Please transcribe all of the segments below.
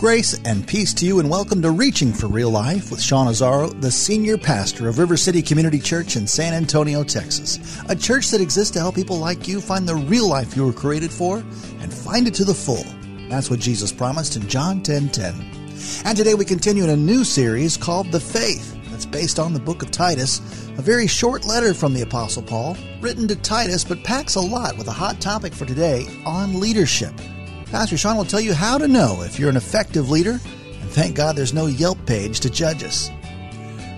Grace and peace to you, and welcome to Reaching for Real Life with Sean Azzaro, the senior pastor of River City Community Church in San Antonio, Texas. A church that exists to help people like you find the real life you were created for and find it to the full. That's what Jesus promised in John 10 10. And today we continue in a new series called The Faith that's based on the book of Titus, a very short letter from the Apostle Paul, written to Titus, but packs a lot with a hot topic for today on leadership. Pastor Sean will tell you how to know if you're an effective leader, and thank God there's no Yelp page to judge us.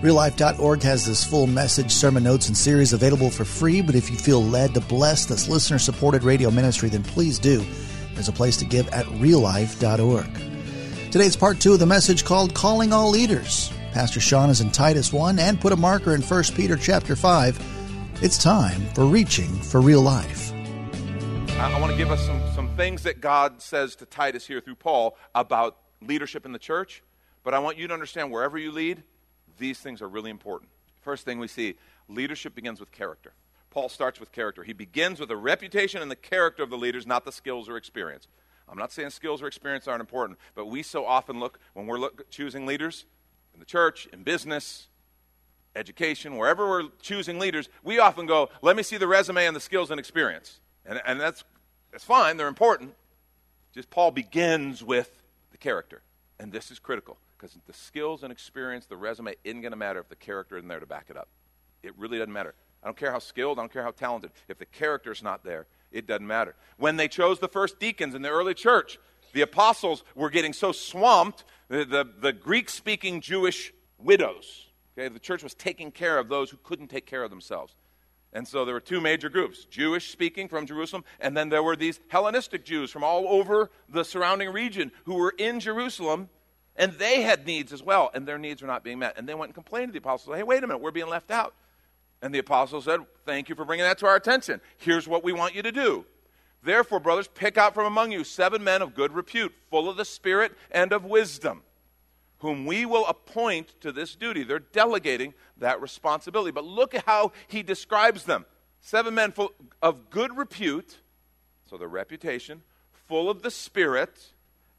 RealLife.org has this full message, sermon notes, and series available for free, but if you feel led to bless this listener supported radio ministry, then please do. There's a place to give at reallife.org. Today's part two of the message called Calling All Leaders. Pastor Sean is in Titus 1 and put a marker in 1 Peter chapter 5. It's time for Reaching for Real Life. I, want to give us some things that God says to Titus here through Paul about leadership in the church. But I want you to understand wherever you lead, these things are really important. First thing we see leadership begins with character. Paul starts with character. He begins with the reputation and the character of the leaders, not the skills or experience. I'm not saying skills or experience aren't important, but we so often look, when we're look, choosing leaders in the church, in business, education, wherever we're choosing leaders, we often go, let me see the resume and the skills and experience. And, and that's, that's fine, they're important. Just Paul begins with the character. And this is critical because the skills and experience, the resume, isn't going to matter if the character isn't there to back it up. It really doesn't matter. I don't care how skilled, I don't care how talented. If the character's not there, it doesn't matter. When they chose the first deacons in the early church, the apostles were getting so swamped, the, the, the Greek speaking Jewish widows, okay, the church was taking care of those who couldn't take care of themselves. And so there were two major groups Jewish speaking from Jerusalem, and then there were these Hellenistic Jews from all over the surrounding region who were in Jerusalem, and they had needs as well, and their needs were not being met. And they went and complained to the apostles, hey, wait a minute, we're being left out. And the apostles said, Thank you for bringing that to our attention. Here's what we want you to do. Therefore, brothers, pick out from among you seven men of good repute, full of the Spirit and of wisdom whom we will appoint to this duty. They're delegating that responsibility. But look at how he describes them seven men full of good repute, so their reputation, full of the Spirit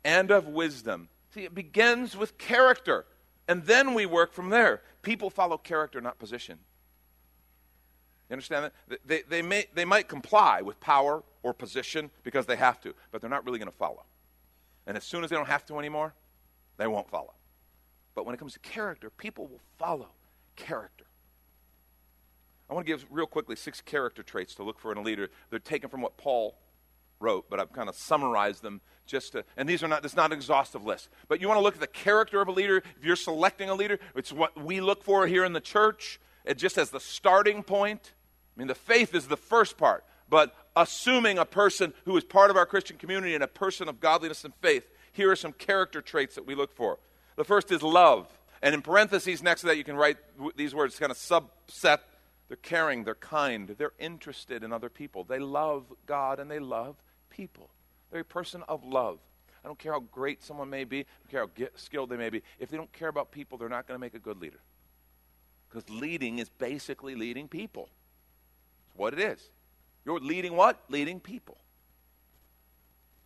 and of wisdom. See, it begins with character, and then we work from there. People follow character, not position. You understand that? They, they, may, they might comply with power or position because they have to, but they're not really going to follow. And as soon as they don't have to anymore, they won't follow. But when it comes to character, people will follow character. I want to give real quickly six character traits to look for in a leader. They're taken from what Paul wrote, but I've kind of summarized them just to, and these are not, it's not an exhaustive list. But you want to look at the character of a leader. If you're selecting a leader, it's what we look for here in the church, it just as the starting point. I mean, the faith is the first part, but assuming a person who is part of our Christian community and a person of godliness and faith, here are some character traits that we look for. The first is love. And in parentheses next to that, you can write these words, kind of subset. They're caring, they're kind, they're interested in other people. They love God and they love people. They're a person of love. I don't care how great someone may be, I don't care how skilled they may be. If they don't care about people, they're not going to make a good leader. Because leading is basically leading people. It's what it is. You're leading what? Leading people.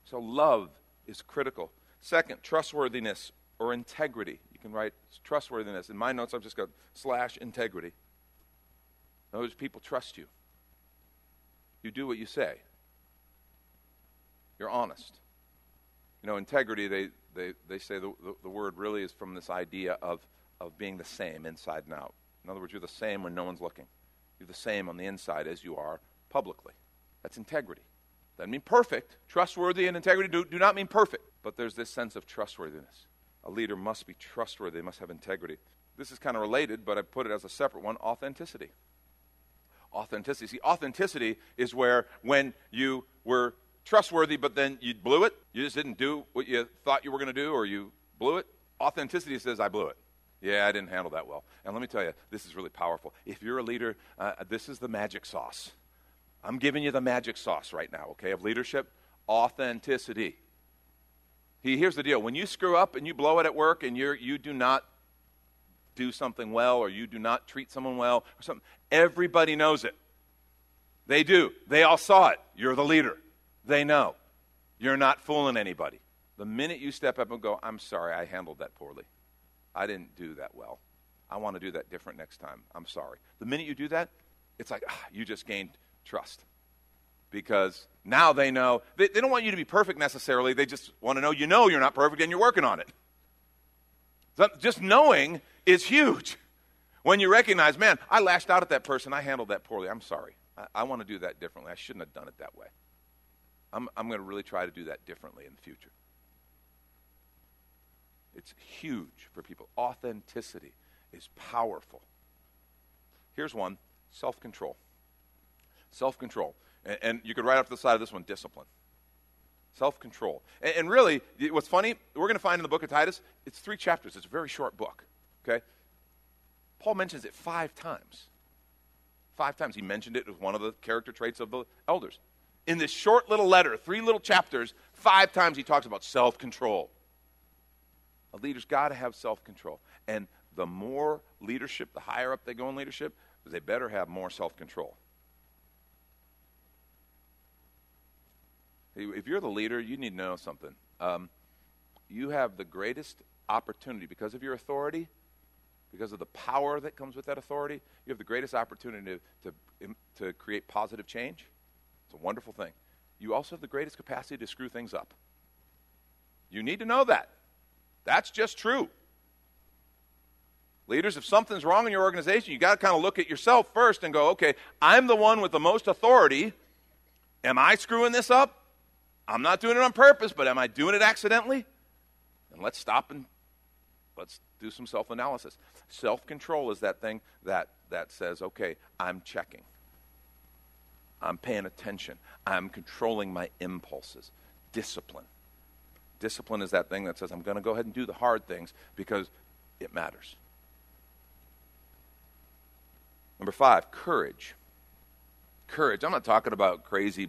So love is critical. Second, trustworthiness or integrity. You can write trustworthiness. In my notes, I've just got slash integrity. Those people trust you. You do what you say. You're honest. You know, integrity, they, they, they say the, the, the word really is from this idea of, of being the same inside and out. In other words, you're the same when no one's looking. You're the same on the inside as you are publicly. That's integrity. Doesn't mean perfect. Trustworthy and integrity do, do not mean perfect, but there's this sense of trustworthiness a leader must be trustworthy, they must have integrity. This is kind of related, but I put it as a separate one authenticity. Authenticity. See, authenticity is where when you were trustworthy, but then you blew it. You just didn't do what you thought you were going to do, or you blew it. Authenticity says, I blew it. Yeah, I didn't handle that well. And let me tell you, this is really powerful. If you're a leader, uh, this is the magic sauce. I'm giving you the magic sauce right now, okay, of leadership authenticity. He, here's the deal when you screw up and you blow it at work and you're, you do not do something well or you do not treat someone well or something, everybody knows it. They do. They all saw it. You're the leader. They know. You're not fooling anybody. The minute you step up and go, I'm sorry, I handled that poorly. I didn't do that well. I want to do that different next time. I'm sorry. The minute you do that, it's like, ah, you just gained trust. Because now they know, they, they don't want you to be perfect necessarily. They just want to know you know you're not perfect and you're working on it. So just knowing is huge. When you recognize, man, I lashed out at that person, I handled that poorly. I'm sorry. I, I want to do that differently. I shouldn't have done it that way. I'm, I'm going to really try to do that differently in the future. It's huge for people. Authenticity is powerful. Here's one self control. Self control. And, and, you could write off the side of this one discipline. Self control. And, and, really, what's funny, we're going to find in the book of Titus, it's three chapters. It's a very short book. Okay? Paul mentions it five times. Five times. He mentioned it as one of the character traits of the elders. In this short little letter, three little chapters, five times he talks about self control. A leader's got to have self control. And the more leadership, the higher up they go in leadership, they better have more self control. If you're the leader, you need to know something. Um, you have the greatest opportunity because of your authority, because of the power that comes with that authority. You have the greatest opportunity to, to, to create positive change. It's a wonderful thing. You also have the greatest capacity to screw things up. You need to know that. That's just true. Leaders, if something's wrong in your organization, you got to kind of look at yourself first and go, okay, I'm the one with the most authority. Am I screwing this up? I'm not doing it on purpose, but am I doing it accidentally? And let's stop and let's do some self analysis. Self control is that thing that, that says, okay, I'm checking. I'm paying attention. I'm controlling my impulses. Discipline. Discipline is that thing that says, I'm going to go ahead and do the hard things because it matters. Number five, courage. Courage. I'm not talking about crazy,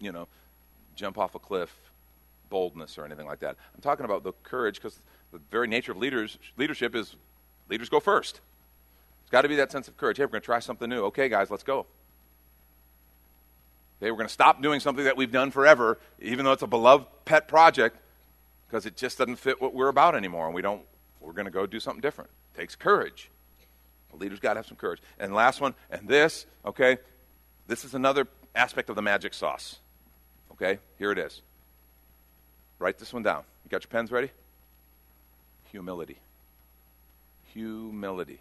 you know, jump off a cliff boldness or anything like that. I'm talking about the courage because the very nature of leaders, leadership is leaders go first. It's got to be that sense of courage. Hey, we're going to try something new. Okay, guys, let's go. Okay, we're going to stop doing something that we've done forever, even though it's a beloved pet project, because it just doesn't fit what we're about anymore, and we don't. We're going to go do something different. It takes courage. The leaders got to have some courage. And last one, and this, okay, this is another aspect of the magic sauce. Okay, here it is. Write this one down. You got your pens ready? Humility. Humility.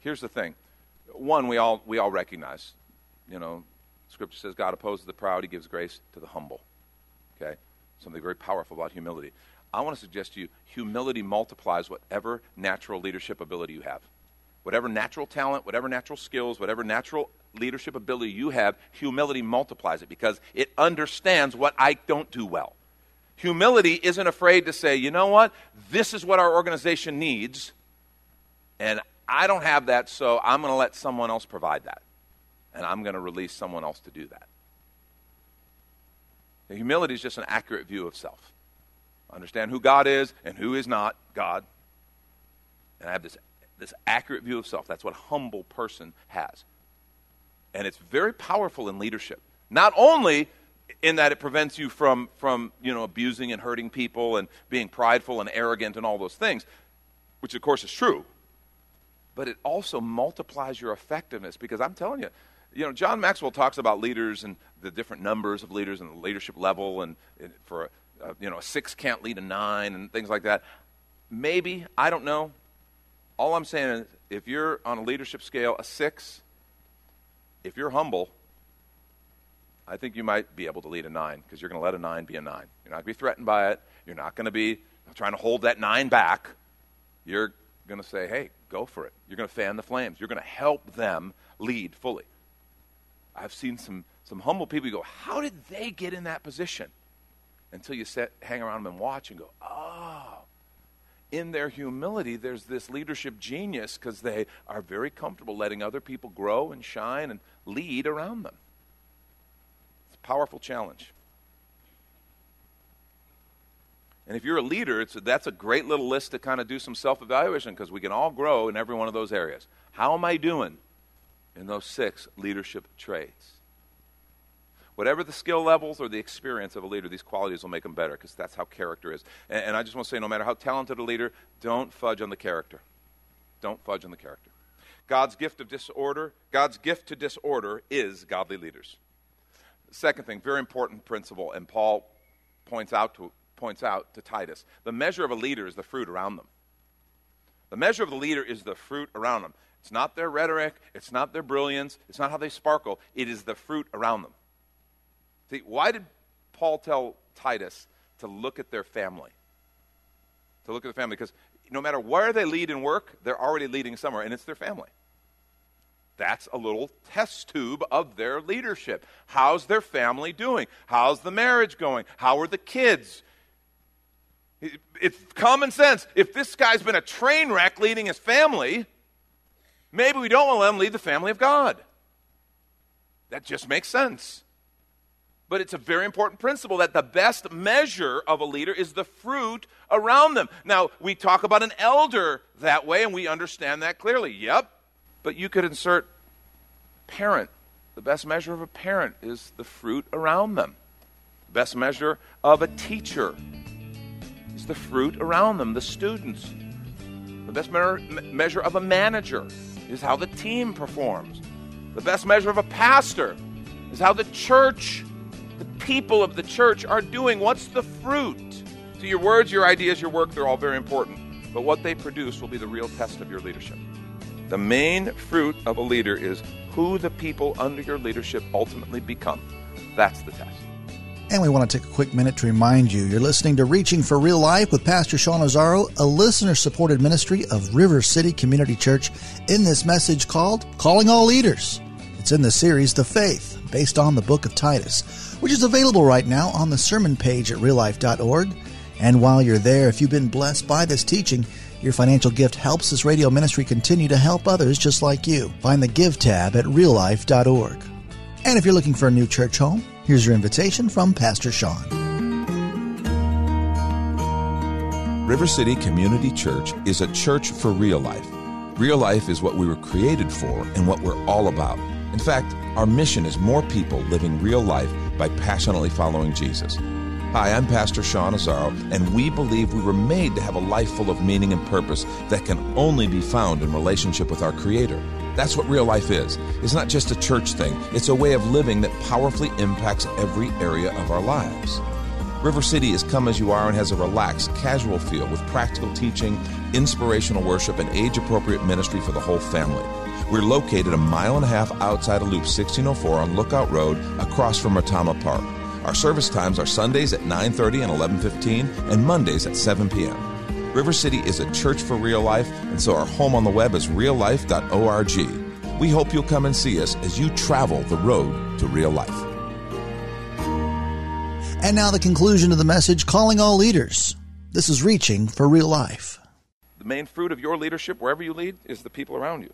Here's the thing. One, we all we all recognize. You know, Scripture says God opposes the proud; He gives grace to the humble. Okay, something very powerful about humility. I want to suggest to you, humility multiplies whatever natural leadership ability you have. Whatever natural talent, whatever natural skills, whatever natural leadership ability you have, humility multiplies it because it understands what I don't do well. Humility isn't afraid to say, you know what, this is what our organization needs, and I don't have that, so I'm going to let someone else provide that. And I'm going to release someone else to do that. humility is just an accurate view of self. Understand who God is and who is not God. And I have this, this accurate view of self. That's what a humble person has. And it's very powerful in leadership. Not only in that it prevents you from, from you know, abusing and hurting people and being prideful and arrogant and all those things, which of course is true, but it also multiplies your effectiveness because I'm telling you, you know, John Maxwell talks about leaders and the different numbers of leaders and the leadership level, and, and for a, a, you know a six can't lead a nine and things like that. Maybe I don't know. All I'm saying is, if you're on a leadership scale, a six if you're humble, I think you might be able to lead a nine because you're going to let a nine be a nine. You're not going to be threatened by it. You're not going to be trying to hold that nine back. You're going to say, hey, go for it. You're going to fan the flames. You're going to help them lead fully. I've seen some, some humble people, go, how did they get in that position? Until you sit, hang around them and watch and go, oh. In their humility, there's this leadership genius because they are very comfortable letting other people grow and shine and lead around them. It's a powerful challenge. And if you're a leader, it's, that's a great little list to kind of do some self evaluation because we can all grow in every one of those areas. How am I doing in those six leadership traits? Whatever the skill levels or the experience of a leader, these qualities will make them better because that's how character is. And, and I just want to say no matter how talented a leader, don't fudge on the character. Don't fudge on the character. God's gift of disorder, God's gift to disorder is godly leaders. Second thing, very important principle, and Paul points out to, points out to Titus the measure of a leader is the fruit around them. The measure of the leader is the fruit around them. It's not their rhetoric, it's not their brilliance, it's not how they sparkle, it is the fruit around them. See, why did Paul tell Titus to look at their family? To look at the family, because no matter where they lead in work, they're already leading somewhere, and it's their family. That's a little test tube of their leadership. How's their family doing? How's the marriage going? How are the kids? It's common sense. If this guy's been a train wreck leading his family, maybe we don't want to let him lead the family of God. That just makes sense. But it's a very important principle that the best measure of a leader is the fruit around them. Now, we talk about an elder that way, and we understand that clearly. Yep. But you could insert parent. The best measure of a parent is the fruit around them. The best measure of a teacher is the fruit around them, the students. The best measure of a manager is how the team performs. The best measure of a pastor is how the church people of the church are doing? What's the fruit? So, your words, your ideas, your work, they're all very important. But what they produce will be the real test of your leadership. The main fruit of a leader is who the people under your leadership ultimately become. That's the test. And we want to take a quick minute to remind you you're listening to Reaching for Real Life with Pastor Sean Azzaro, a listener supported ministry of River City Community Church, in this message called Calling All Leaders. It's in the series The Faith, based on the book of Titus which is available right now on the sermon page at reallife.org. And while you're there, if you've been blessed by this teaching, your financial gift helps this radio ministry continue to help others just like you. Find the Give tab at reallife.org. And if you're looking for a new church home, here's your invitation from Pastor Sean. River City Community Church is a church for real life. Real life is what we were created for and what we're all about. In fact, our mission is more people living real life by passionately following Jesus. Hi, I'm Pastor Sean Azzaro, and we believe we were made to have a life full of meaning and purpose that can only be found in relationship with our Creator. That's what real life is. It's not just a church thing, it's a way of living that powerfully impacts every area of our lives. River City is come as you are and has a relaxed, casual feel with practical teaching, inspirational worship, and age appropriate ministry for the whole family. We're located a mile and a half outside of Loop 1604 on Lookout Road across from Retama Park. Our service times are Sundays at 9:30 and 11:15 and Mondays at 7 p.m. River City is a church for real life, and so our home on the web is reallife.org. We hope you'll come and see us as you travel the road to real life. And now the conclusion of the message calling all leaders. This is reaching for real life. The main fruit of your leadership, wherever you lead, is the people around you.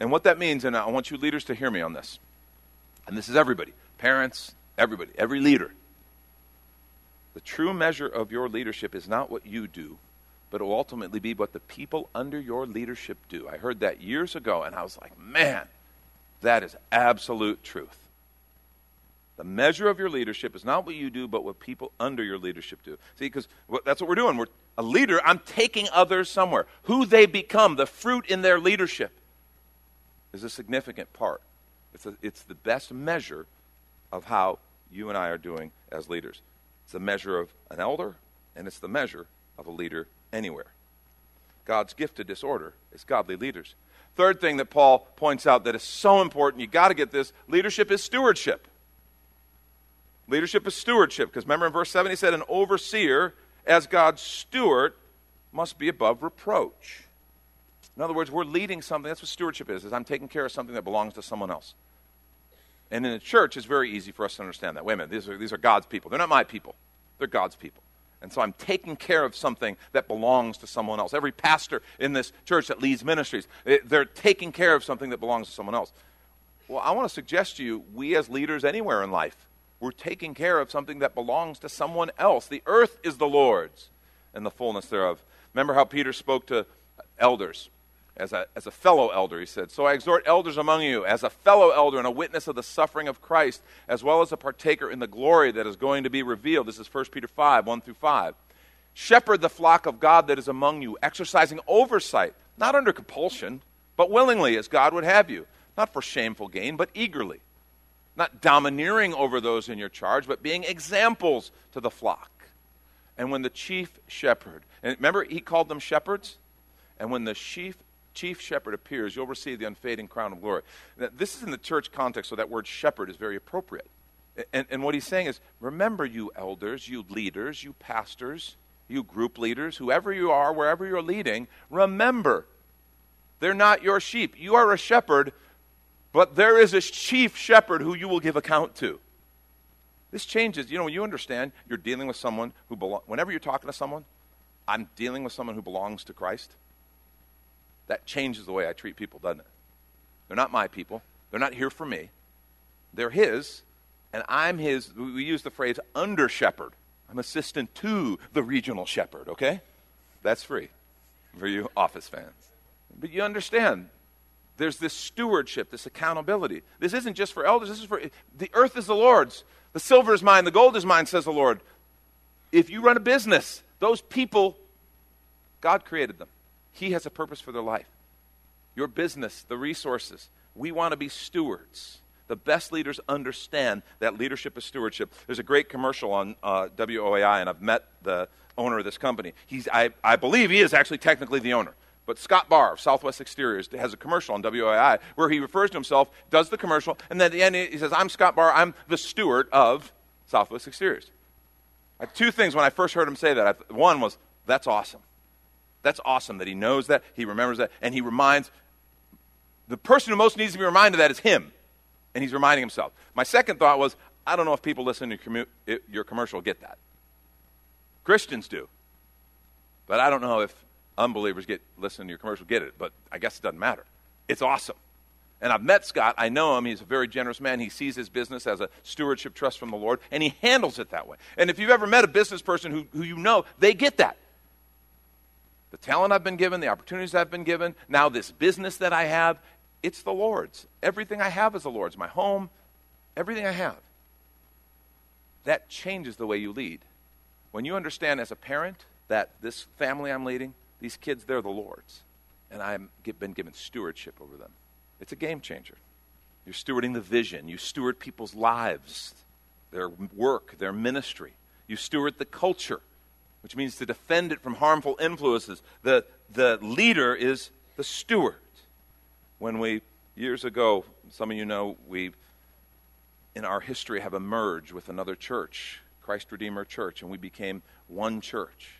And what that means, and I want you leaders to hear me on this, and this is everybody parents, everybody, every leader. The true measure of your leadership is not what you do, but it will ultimately be what the people under your leadership do. I heard that years ago, and I was like, man, that is absolute truth. The measure of your leadership is not what you do, but what people under your leadership do. See, because that's what we're doing. We're a leader. I'm taking others somewhere. Who they become, the fruit in their leadership is a significant part. It's, a, it's the best measure of how you and I are doing as leaders. It's the measure of an elder, and it's the measure of a leader anywhere. God's gift to disorder is godly leaders. Third thing that Paul points out that is so important, you got to get this leadership is stewardship. Leadership is stewardship, because remember in verse 7 he said, An overseer, as God's steward, must be above reproach. In other words, we're leading something. That's what stewardship is, is I'm taking care of something that belongs to someone else. And in the church, it's very easy for us to understand that. Wait a minute, these are, these are God's people. They're not my people, they're God's people. And so I'm taking care of something that belongs to someone else. Every pastor in this church that leads ministries, they're taking care of something that belongs to someone else. Well, I want to suggest to you, we as leaders anywhere in life, we're taking care of something that belongs to someone else. The earth is the Lord's and the fullness thereof. Remember how Peter spoke to elders as a, as a fellow elder, he said, So I exhort elders among you, as a fellow elder and a witness of the suffering of Christ, as well as a partaker in the glory that is going to be revealed. This is 1 Peter 5 1 through 5. Shepherd the flock of God that is among you, exercising oversight, not under compulsion, but willingly, as God would have you, not for shameful gain, but eagerly, not domineering over those in your charge, but being examples to the flock. And when the chief shepherd, and remember, he called them shepherds? And when the chief chief shepherd appears, you'll receive the unfading crown of glory. Now, this is in the church context, so that word shepherd is very appropriate. And, and what he's saying is remember, you elders, you leaders, you pastors, you group leaders, whoever you are, wherever you're leading, remember, they're not your sheep. You are a shepherd, but there is a chief shepherd who you will give account to. This changes. You know, when you understand you're dealing with someone who belongs, whenever you're talking to someone, I'm dealing with someone who belongs to Christ that changes the way I treat people, doesn't it? They're not my people. They're not here for me. They're His, and I'm His. We use the phrase under shepherd. I'm assistant to the regional shepherd, okay? That's free for you office fans. But you understand, there's this stewardship, this accountability. This isn't just for elders, this is for the earth is the Lord's. The silver is mine, the gold is mine, says the Lord. If you run a business, those people, God created them. He has a purpose for their life. Your business, the resources, we want to be stewards. The best leaders understand that leadership is stewardship. There's a great commercial on uh, WOAI, and I've met the owner of this company. He's, I, I believe he is actually technically the owner. But Scott Barr of Southwest Exteriors has a commercial on WOAI where he refers to himself, does the commercial, and then at the end he says, I'm Scott Barr, I'm the steward of Southwest Exteriors. Two things when I first heard him say that. One was, that's awesome. That's awesome that he knows that, he remembers that, and he reminds the person who most needs to be reminded of that is him. And he's reminding himself. My second thought was, I don't know if people listening to commu- your commercial get that. Christians do. But I don't know if unbelievers get listen to your commercial get it, but I guess it doesn't matter. It's awesome. And I've met Scott. I know him. He's a very generous man. He sees his business as a stewardship trust from the Lord, and he handles it that way. And if you've ever met a business person who, who you know, they get that the talent I've been given, the opportunities I've been given, now this business that I have, it's the Lord's. Everything I have is the Lord's. My home, everything I have. That changes the way you lead. When you understand as a parent that this family I'm leading, these kids, they're the Lord's. And I've been given stewardship over them. It's a game changer. You're stewarding the vision. You steward people's lives, their work, their ministry. You steward the culture which means to defend it from harmful influences. The, the leader is the steward. When we, years ago, some of you know, we, in our history, have emerged with another church, Christ Redeemer Church, and we became one church.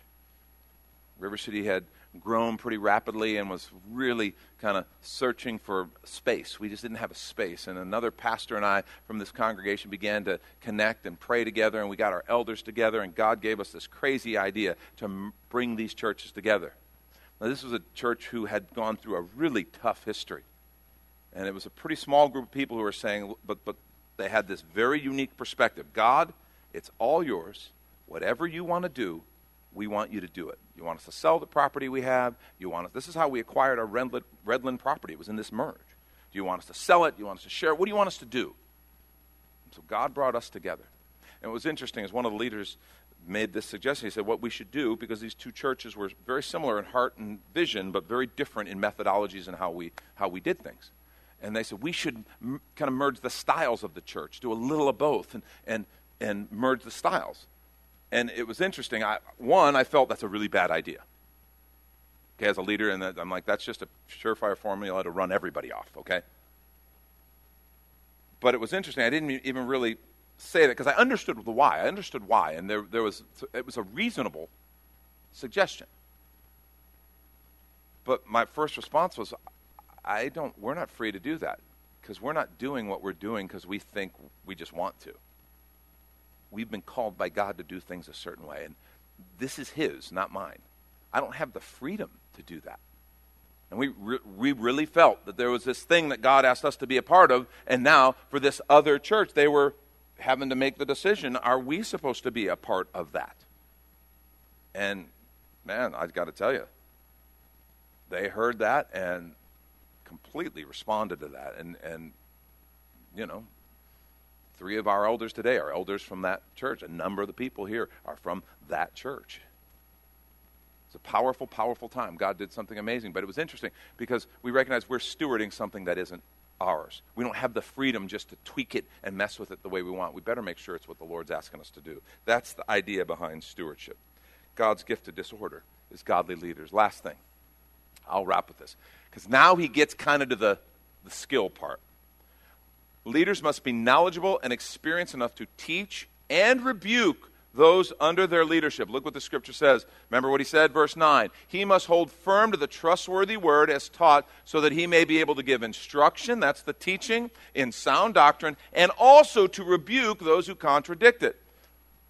River City had grown pretty rapidly and was really kind of searching for space. We just didn't have a space. And another pastor and I from this congregation began to connect and pray together, and we got our elders together, and God gave us this crazy idea to m- bring these churches together. Now, this was a church who had gone through a really tough history. And it was a pretty small group of people who were saying, but, but they had this very unique perspective God, it's all yours. Whatever you want to do, we want you to do it. You want us to sell the property we have. You want us, this is how we acquired our Redland, Redland property. It was in this merge. Do you want us to sell it? Do you want us to share it? What do you want us to do? So God brought us together. And what was interesting is one of the leaders made this suggestion. He said, What we should do, because these two churches were very similar in heart and vision, but very different in methodologies and how we, how we did things. And they said, We should m- kind of merge the styles of the church, do a little of both, and, and, and merge the styles. And it was interesting. I, one, I felt that's a really bad idea. Okay, as a leader, and I'm like, that's just a surefire formula to run everybody off, okay? But it was interesting. I didn't even really say that because I understood the why. I understood why, and there, there was, it was a reasonable suggestion. But my first response was, I don't, we're not free to do that. because we're not doing what we're doing because we think we just want to. We've been called by God to do things a certain way, and this is His, not mine. I don't have the freedom to do that. And we, re- we really felt that there was this thing that God asked us to be a part of, and now for this other church, they were having to make the decision are we supposed to be a part of that? And man, I've got to tell you, they heard that and completely responded to that. And, and you know, three of our elders today are elders from that church. A number of the people here are from that church. It's a powerful, powerful time. God did something amazing. But it was interesting because we recognize we're stewarding something that isn't ours. We don't have the freedom just to tweak it and mess with it the way we want. We better make sure it's what the Lord's asking us to do. That's the idea behind stewardship. God's gift to disorder is godly leaders. Last thing, I'll wrap with this. Because now he gets kind of to the, the skill part. Leaders must be knowledgeable and experienced enough to teach and rebuke those under their leadership. Look what the scripture says. Remember what he said, verse 9. He must hold firm to the trustworthy word as taught, so that he may be able to give instruction, that's the teaching, in sound doctrine, and also to rebuke those who contradict it.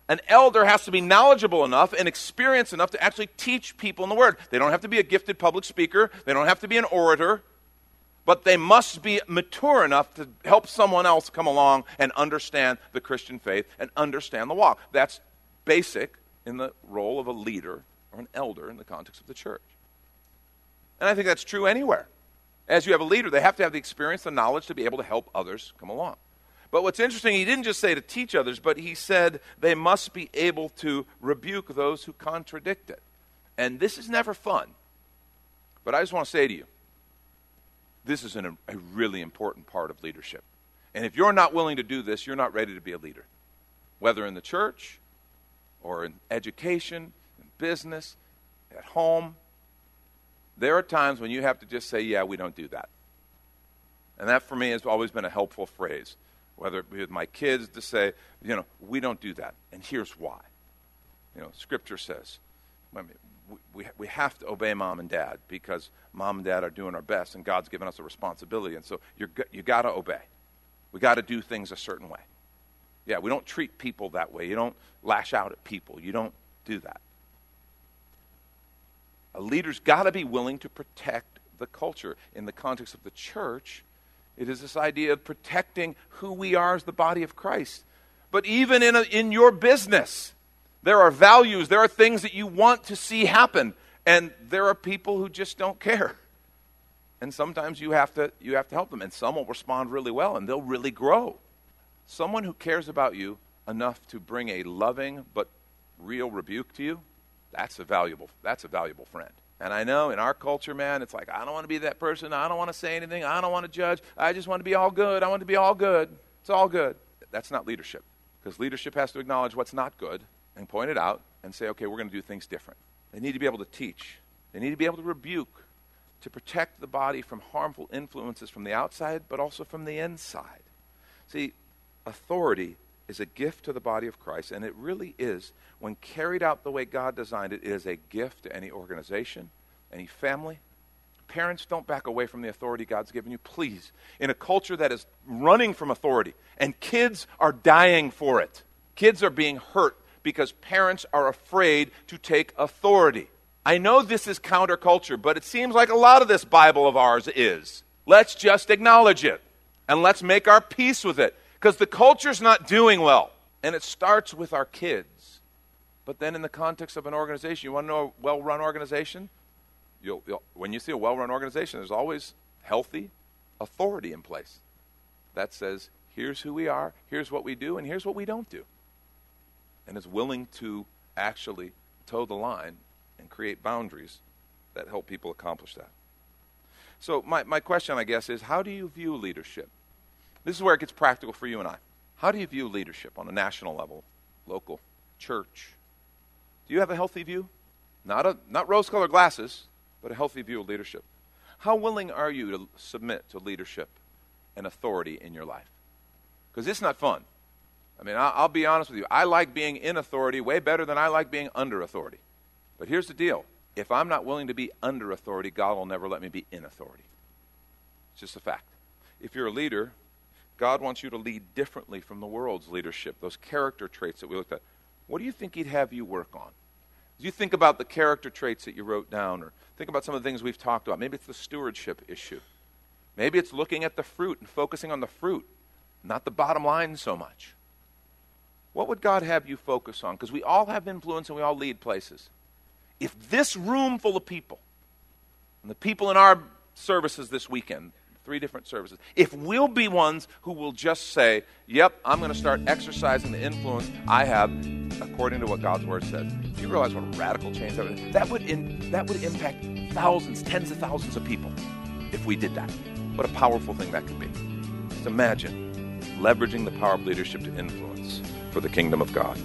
An elder has to be knowledgeable enough and experienced enough to actually teach people in the word. They don't have to be a gifted public speaker, they don't have to be an orator but they must be mature enough to help someone else come along and understand the Christian faith and understand the walk. That's basic in the role of a leader or an elder in the context of the church. And I think that's true anywhere. As you have a leader, they have to have the experience, the knowledge to be able to help others come along. But what's interesting, he didn't just say to teach others, but he said they must be able to rebuke those who contradict it. And this is never fun. But I just want to say to you this is an, a really important part of leadership. And if you're not willing to do this, you're not ready to be a leader, whether in the church or in education, in business, at home. There are times when you have to just say, Yeah, we don't do that. And that for me has always been a helpful phrase, whether it be with my kids to say, You know, we don't do that. And here's why. You know, Scripture says, we, we have to obey mom and dad because mom and dad are doing our best and God's given us a responsibility. And so you're, you got to obey. We got to do things a certain way. Yeah, we don't treat people that way. You don't lash out at people. You don't do that. A leader's got to be willing to protect the culture. In the context of the church, it is this idea of protecting who we are as the body of Christ. But even in, a, in your business, there are values, there are things that you want to see happen, and there are people who just don't care. And sometimes you have to you have to help them and some will respond really well and they'll really grow. Someone who cares about you enough to bring a loving but real rebuke to you, that's a valuable that's a valuable friend. And I know in our culture, man, it's like I don't want to be that person. I don't want to say anything. I don't want to judge. I just want to be all good. I want to be all good. It's all good. That's not leadership. Because leadership has to acknowledge what's not good and point it out and say, okay, we're going to do things different. They need to be able to teach, they need to be able to rebuke, to protect the body from harmful influences from the outside, but also from the inside. See, authority is a gift to the body of Christ, and it really is, when carried out the way God designed it, it is a gift to any organization, any family. Parents, don't back away from the authority God's given you, please. In a culture that is running from authority, and kids are dying for it, kids are being hurt because parents are afraid to take authority. I know this is counterculture, but it seems like a lot of this Bible of ours is. Let's just acknowledge it and let's make our peace with it because the culture's not doing well. And it starts with our kids. But then, in the context of an organization, you want to know a well run organization? You'll, you'll, when you see a well run organization, there's always healthy authority in place that says, here's who we are, here's what we do, and here's what we don't do and is willing to actually toe the line and create boundaries that help people accomplish that. So, my, my question, I guess, is how do you view leadership? This is where it gets practical for you and I. How do you view leadership on a national level, local, church? Do you have a healthy view? Not, a, not rose colored glasses, but a healthy view of leadership. How willing are you to submit to leadership and authority in your life? Because it's not fun. I mean, I'll, be honest with you. I like being in authority way better than I like being under authority. But here's the deal if I'm not willing to be under authority, God will never let me be in authority. It's just a fact. If you're a leader, God wants you to lead differently from the world's leadership, those character traits that we looked at. What do you think He'd have you work on? As you think about the character traits that you wrote down, or think about some of the things we've talked about, maybe it's the stewardship issue. Maybe it's looking at the fruit and focusing on the fruit, not the bottom line so much. What would God have you focus on? Because we all have influence and we all lead places. If this room full of people, and the people in our services this weekend, three different services, if we'll be ones who will just say, Yep, I'm going to start exercising the influence I have according to what God's Word says. Do you realize what a radical change that would that would in, that would impact thousands, tens of thousands of people if we did that. What a powerful thing that could be. Just imagine leveraging the power of leadership to influence for the kingdom of God.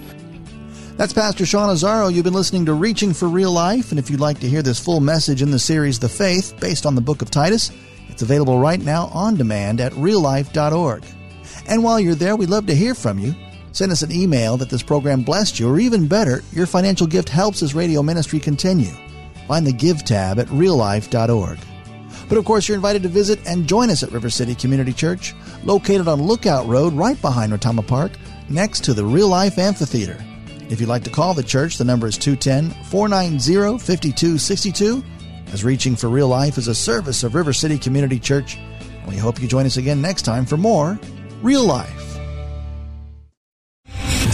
That's Pastor Sean Azzaro. You've been listening to Reaching for Real Life, and if you'd like to hear this full message in the series The Faith, based on the book of Titus, it's available right now on demand at reallife.org. And while you're there, we'd love to hear from you. Send us an email that this program blessed you, or even better, your financial gift helps this radio ministry continue. Find the Give tab at reallife.org. But of course, you're invited to visit and join us at River City Community Church, located on Lookout Road right behind Retama Park, next to the Real Life Amphitheater. If you'd like to call the church, the number is 210 490 5262. As Reaching for Real Life is a service of River City Community Church, and we hope you join us again next time for more Real Life.